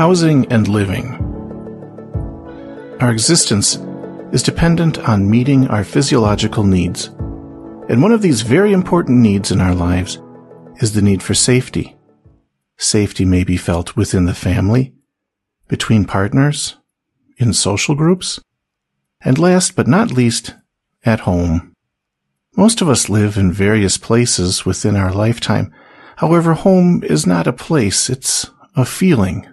Housing and living. Our existence is dependent on meeting our physiological needs. And one of these very important needs in our lives is the need for safety. Safety may be felt within the family, between partners, in social groups, and last but not least, at home. Most of us live in various places within our lifetime. However, home is not a place, it's a feeling.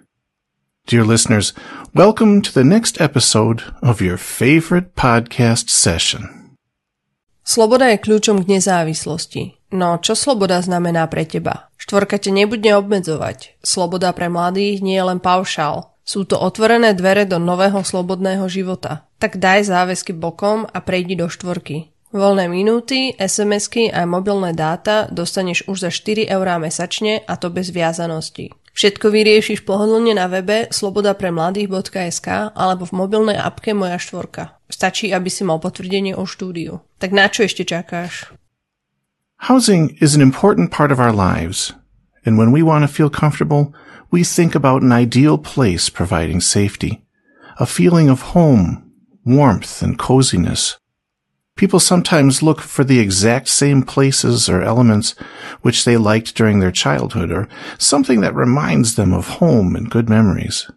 Dear listeners, welcome to the next episode of your favorite podcast session. Sloboda je kľúčom k nezávislosti. No, čo sloboda znamená pre teba? Štvorka te nebude obmedzovať. Sloboda pre mladých nie je len paušál. Sú to otvorené dvere do nového slobodného života. Tak daj záväzky bokom a prejdi do štvorky. Voľné minúty, SMS-ky a mobilné dáta dostaneš už za 4 eurá mesačne a to bez viazanosti. Všetko vyriešiš pohodlne na webe slobodapremladých.sk alebo v mobilnej apke Moja štvorka. Stačí, aby si mal potvrdenie o štúdiu. Tak na čo ešte čakáš? Housing is an important part of our lives, and when we want to feel comfortable, we think about an ideal place providing safety, a feeling of home, warmth, and coziness. People sometimes look for the exact same places or elements which they liked during their childhood or something that reminds them of home and good memories.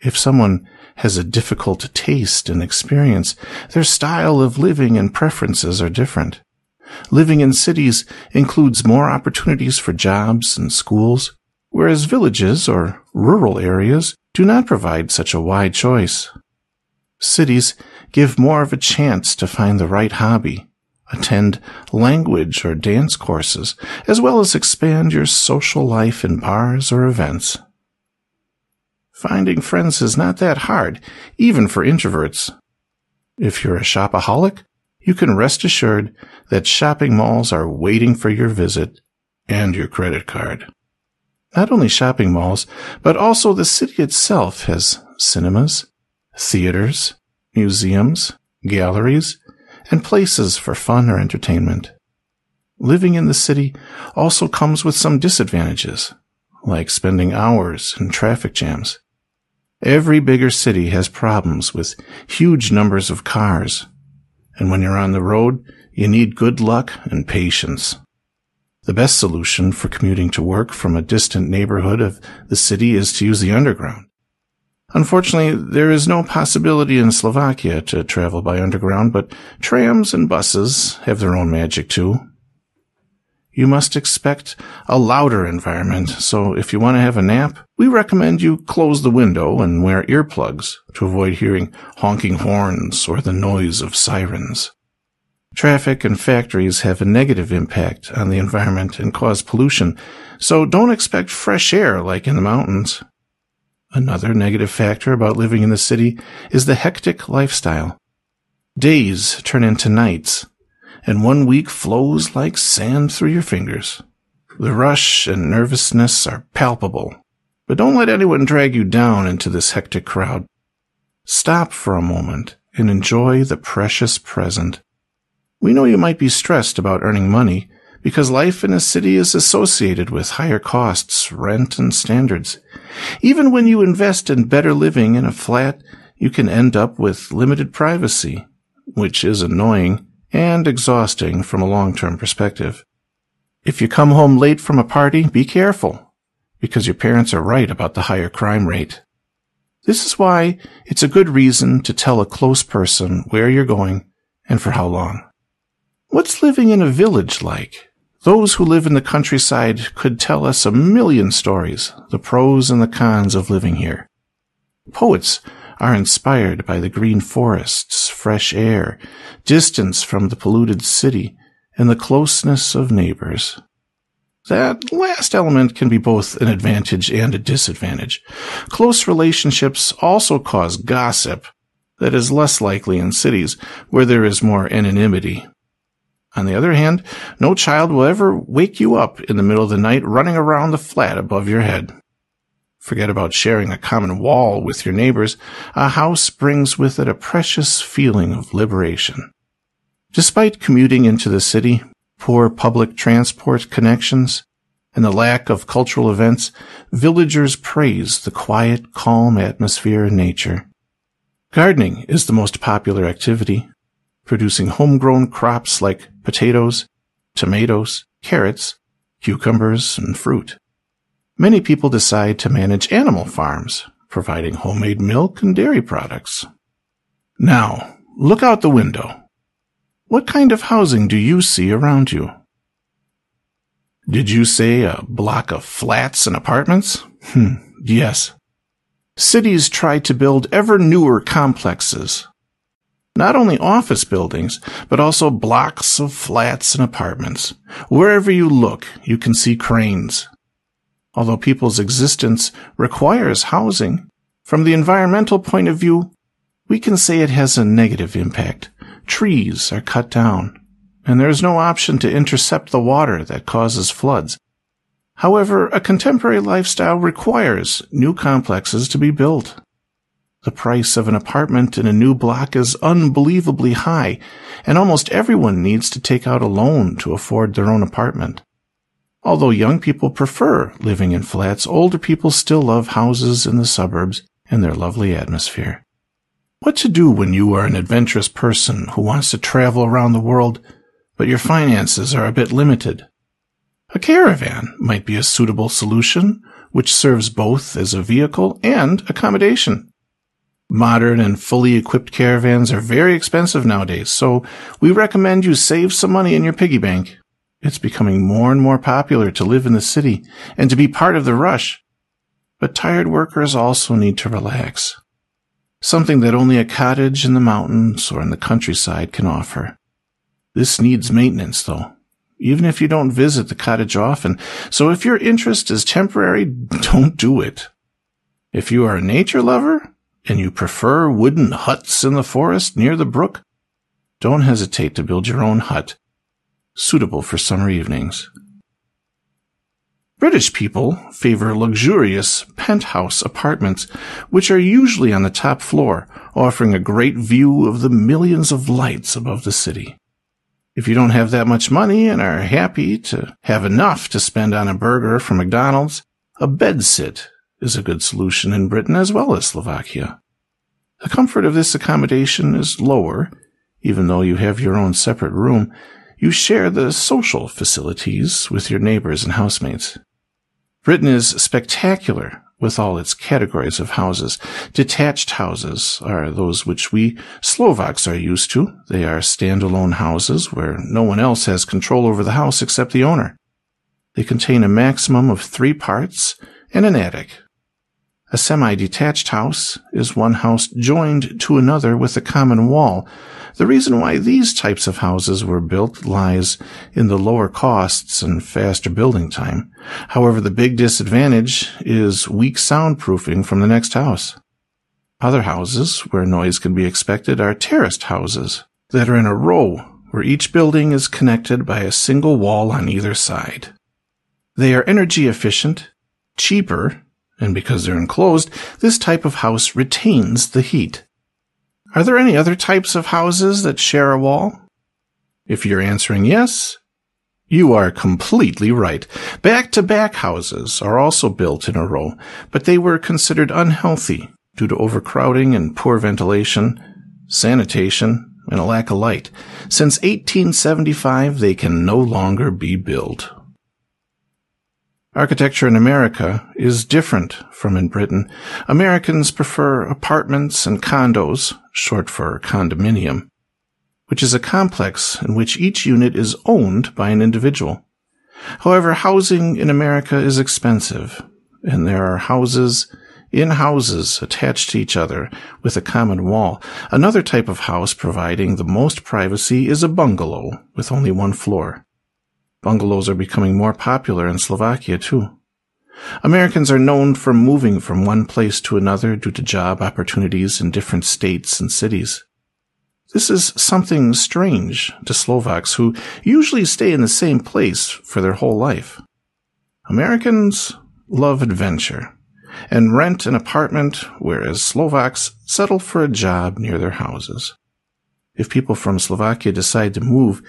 If someone has a difficult taste and experience, their style of living and preferences are different. Living in cities includes more opportunities for jobs and schools, whereas villages or rural areas do not provide such a wide choice. Cities give more of a chance to find the right hobby, attend language or dance courses, as well as expand your social life in bars or events. Finding friends is not that hard, even for introverts. If you're a shopaholic, you can rest assured that shopping malls are waiting for your visit and your credit card. Not only shopping malls, but also the city itself has cinemas, theaters, museums, galleries, and places for fun or entertainment. Living in the city also comes with some disadvantages, like spending hours in traffic jams. Every bigger city has problems with huge numbers of cars, and when you're on the road, you need good luck and patience. The best solution for commuting to work from a distant neighborhood of the city is to use the underground. Unfortunately, there is no possibility in Slovakia to travel by underground, but trams and buses have their own magic too. You must expect a louder environment, so if you want to have a nap, we recommend you close the window and wear earplugs to avoid hearing honking horns or the noise of sirens. Traffic and factories have a negative impact on the environment and cause pollution, so don't expect fresh air like in the mountains. Another negative factor about living in the city is the hectic lifestyle. Days turn into nights, and one week flows like sand through your fingers. The rush and nervousness are palpable, but don't let anyone drag you down into this hectic crowd. Stop for a moment and enjoy the precious present. We know you might be stressed about earning money because life in a city is associated with higher costs, rent, and standards. Even when you invest in better living in a flat, you can end up with limited privacy, which is annoying and exhausting from a long-term perspective. If you come home late from a party, be careful, because your parents are right about the higher crime rate. This is why it's a good reason to tell a close person where you're going and for how long. What's living in a village like? Those who live in the countryside could tell us a million stories, the pros and the cons of living here. Poets are inspired by the green forests, fresh air, distance from the polluted city, and the closeness of neighbors. That last element can be both an advantage and a disadvantage. Close relationships also cause gossip that is less likely in cities where there is more anonymity. On the other hand, no child will ever wake you up in the middle of the night running around the flat above your head. Forget about sharing a common wall with your neighbors. A house brings with it a precious feeling of liberation. Despite commuting into the city, poor public transport connections, and the lack of cultural events, villagers praise the quiet, calm atmosphere in nature. Gardening is the most popular activity, producing homegrown crops like potatoes, tomatoes, carrots, cucumbers, and fruit. Many people decide to manage animal farms, providing homemade milk and dairy products. Now, look out the window. What kind of housing do you see around you? Did you say a block of flats and apartments? Hmm, yes. Cities try to build ever newer complexes. Not only office buildings, but also blocks of flats and apartments. Wherever you look, you can see cranes, although people's existence requires housing, from the environmental point of view, we can say it has a negative impact. Trees are cut down, and there is no option to intercept the water that causes floods. However, a contemporary lifestyle requires new complexes to be built. The price of an apartment in a new block is unbelievably high, and almost everyone needs to take out a loan to afford their own apartment. Although young people prefer living in flats, older people still love houses in the suburbs and their lovely atmosphere. What to do when you are an adventurous person who wants to travel around the world, but your finances are a bit limited? A caravan might be a suitable solution, which serves both as a vehicle and accommodation. Modern and fully equipped caravans are very expensive nowadays, so we recommend you save some money in your piggy bank it's becoming more and more popular to live in the city and to be part of the rush. But tired workers also need to relax. Something that only a cottage in the mountains or in the countryside can offer. This needs maintenance, though, even if you don't visit the cottage often. So if your interest is temporary, don't do it. If you are a nature lover and you prefer wooden huts in the forest near the brook, don't hesitate to build your own hut suitable for summer evenings. British people favor luxurious penthouse apartments, which are usually on the top floor, offering a great view of the millions of lights above the city. If you don't have that much money and are happy to have enough to spend on a burger from McDonald's, a bedsit is a good solution in Britain as well as Slovakia. The comfort of this accommodation is lower, even though you have your own separate room, you share the social facilities with your neighbors and housemates. Britain is spectacular with all its categories of houses. Detached houses are those which we Slovaks are used to. They are standalone houses where no one else has control over the house except the owner. They contain a maximum of three parts and an attic. A semi-detached house is one house joined to another with a common wall, the reason why these types of houses were built lies in the lower costs and faster building time. However, the big disadvantage is weak soundproofing from the next house. Other houses where noise can be expected are terraced houses that are in a row where each building is connected by a single wall on either side. They are energy efficient, cheaper, and because they're enclosed, this type of house retains the heat. Are there any other types of houses that share a wall? If you're answering yes, you are completely right. Back to back houses are also built in a row, but they were considered unhealthy due to overcrowding and poor ventilation, sanitation, and a lack of light. Since 1875, they can no longer be built. Architecture in America is different from in Britain. Americans prefer apartments and condos, short for condominium, which is a complex in which each unit is owned by an individual. However, housing in America is expensive, and there are houses in houses attached to each other with a common wall. Another type of house providing the most privacy is a bungalow with only one floor. Bungalows are becoming more popular in Slovakia too. Americans are known for moving from one place to another due to job opportunities in different states and cities. This is something strange to Slovaks who usually stay in the same place for their whole life. Americans love adventure and rent an apartment, whereas Slovaks settle for a job near their houses. If people from Slovakia decide to move,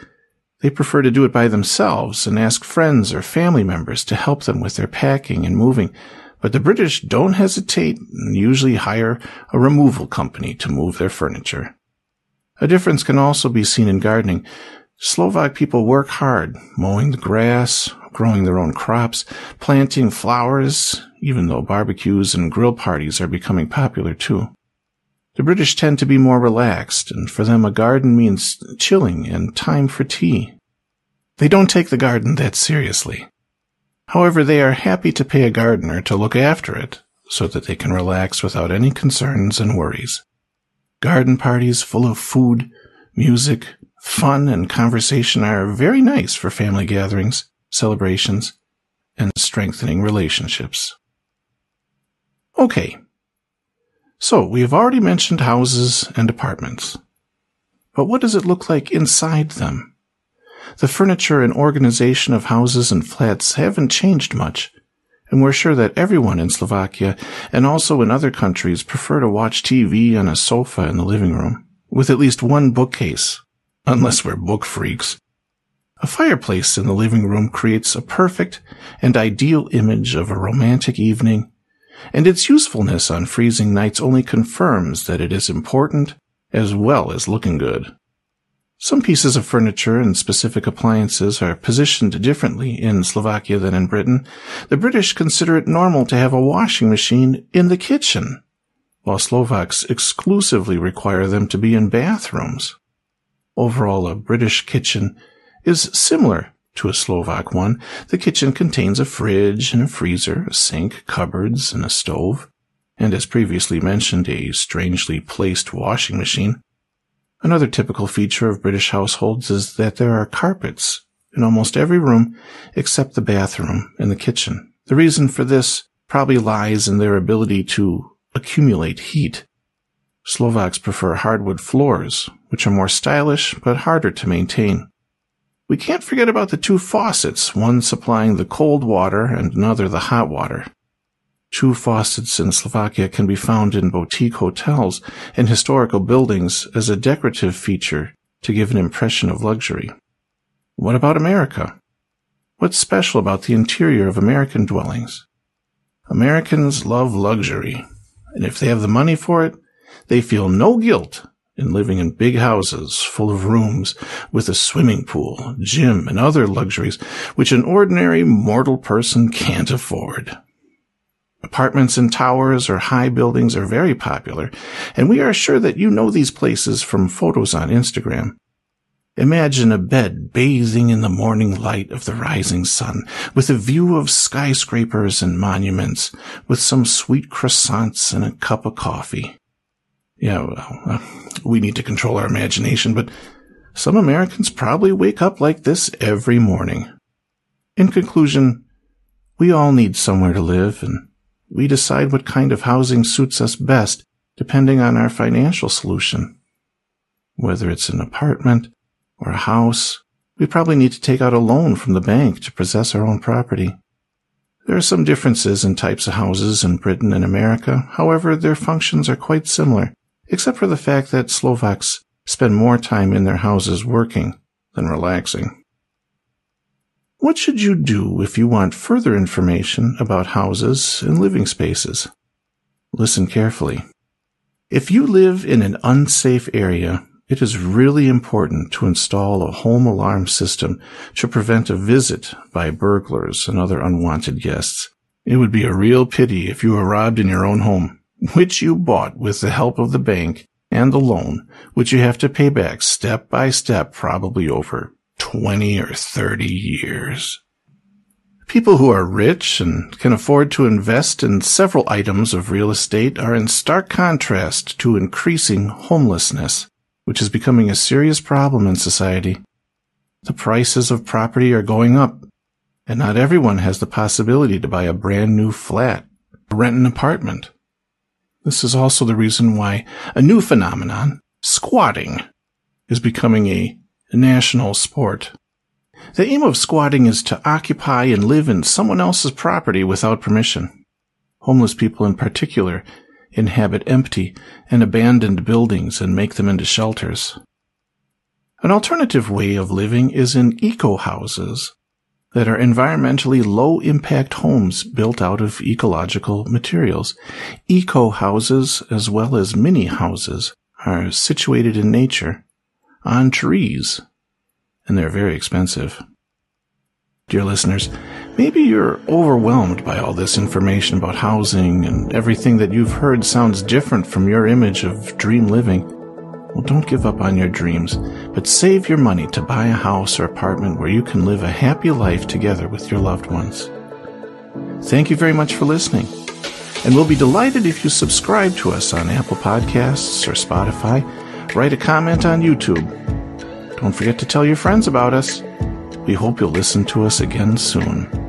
They prefer to do it by themselves and ask friends or family members to help them with their packing and moving. But the British don't hesitate and usually hire a removal company to move their furniture. A difference can also be seen in gardening. Slovak people work hard, mowing the grass, growing their own crops, planting flowers, even though barbecues and grill parties are becoming popular too. The British tend to be more relaxed, and for them a garden means chilling and time for tea. They don't take the garden that seriously. However, they are happy to pay a gardener to look after it so that they can relax without any concerns and worries. Garden parties full of food, music, fun, and conversation are very nice for family gatherings, celebrations, and strengthening relationships. Okay, so, we have already mentioned houses and apartments. But what does it look like inside them? The furniture and organization of houses and flats haven't changed much, and we're sure that everyone in Slovakia and also in other countries prefer to watch TV on a sofa in the living room, with at least one bookcase, unless we're book freaks. A fireplace in the living room creates a perfect and ideal image of a romantic evening and its usefulness on freezing nights only confirms that it is important as well as looking good. Some pieces of furniture and specific appliances are positioned differently in Slovakia than in Britain. The British consider it normal to have a washing machine in the kitchen, while Slovaks exclusively require them to be in bathrooms. Overall, a British kitchen is similar to a Slovak one, the kitchen contains a fridge and a freezer, a sink, cupboards, and a stove, and as previously mentioned, a strangely placed washing machine. Another typical feature of British households is that there are carpets in almost every room except the bathroom and the kitchen. The reason for this probably lies in their ability to accumulate heat. Slovaks prefer hardwood floors, which are more stylish but harder to maintain. We can't forget about the two faucets, one supplying the cold water and another the hot water. Two faucets in Slovakia can be found in boutique hotels and historical buildings as a decorative feature to give an impression of luxury. What about America? What's special about the interior of American dwellings? Americans love luxury, and if they have the money for it, they feel no guilt in living in big houses full of rooms with a swimming pool, gym, and other luxuries which an ordinary mortal person can't afford. Apartments in towers or high buildings are very popular, and we are sure that you know these places from photos on Instagram. Imagine a bed bathing in the morning light of the rising sun, with a view of skyscrapers and monuments, with some sweet croissants and a cup of coffee. Yeah, uh, we need to control our imagination, but some Americans probably wake up like this every morning. In conclusion, we all need somewhere to live, and we decide what kind of housing suits us best depending on our financial solution. Whether it's an apartment or a house, we probably need to take out a loan from the bank to possess our own property. There are some differences in types of houses in Britain and America. However, their functions are quite similar except for the fact that Slovaks spend more time in their houses working than relaxing. What should you do if you want further information about houses and living spaces? Listen carefully. If you live in an unsafe area, it is really important to install a home alarm system to prevent a visit by burglars and other unwanted guests. It would be a real pity if you were robbed in your own home which you bought with the help of the bank and the loan, which you have to pay back step by step, probably over 20 or 30 years. People who are rich and can afford to invest in several items of real estate are in stark contrast to increasing homelessness, which is becoming a serious problem in society. The prices of property are going up, and not everyone has the possibility to buy a brand new flat, rent an apartment, this is also the reason why a new phenomenon, squatting, is becoming a national sport. The aim of squatting is to occupy and live in someone else's property without permission. Homeless people in particular inhabit empty and abandoned buildings and make them into shelters. An alternative way of living is in eco houses that are environmentally low impact homes built out of ecological materials. Eco houses, as well as mini houses, are situated in nature on trees, and they're very expensive. Dear listeners, maybe you're overwhelmed by all this information about housing and everything that you've heard sounds different from your image of dream living. Well, don't give up on your dreams, but save your money to buy a house or apartment where you can live a happy life together with your loved ones. Thank you very much for listening. And we'll be delighted if you subscribe to us on Apple Podcasts or Spotify. Write a comment on YouTube. Don't forget to tell your friends about us. We hope you'll listen to us again soon.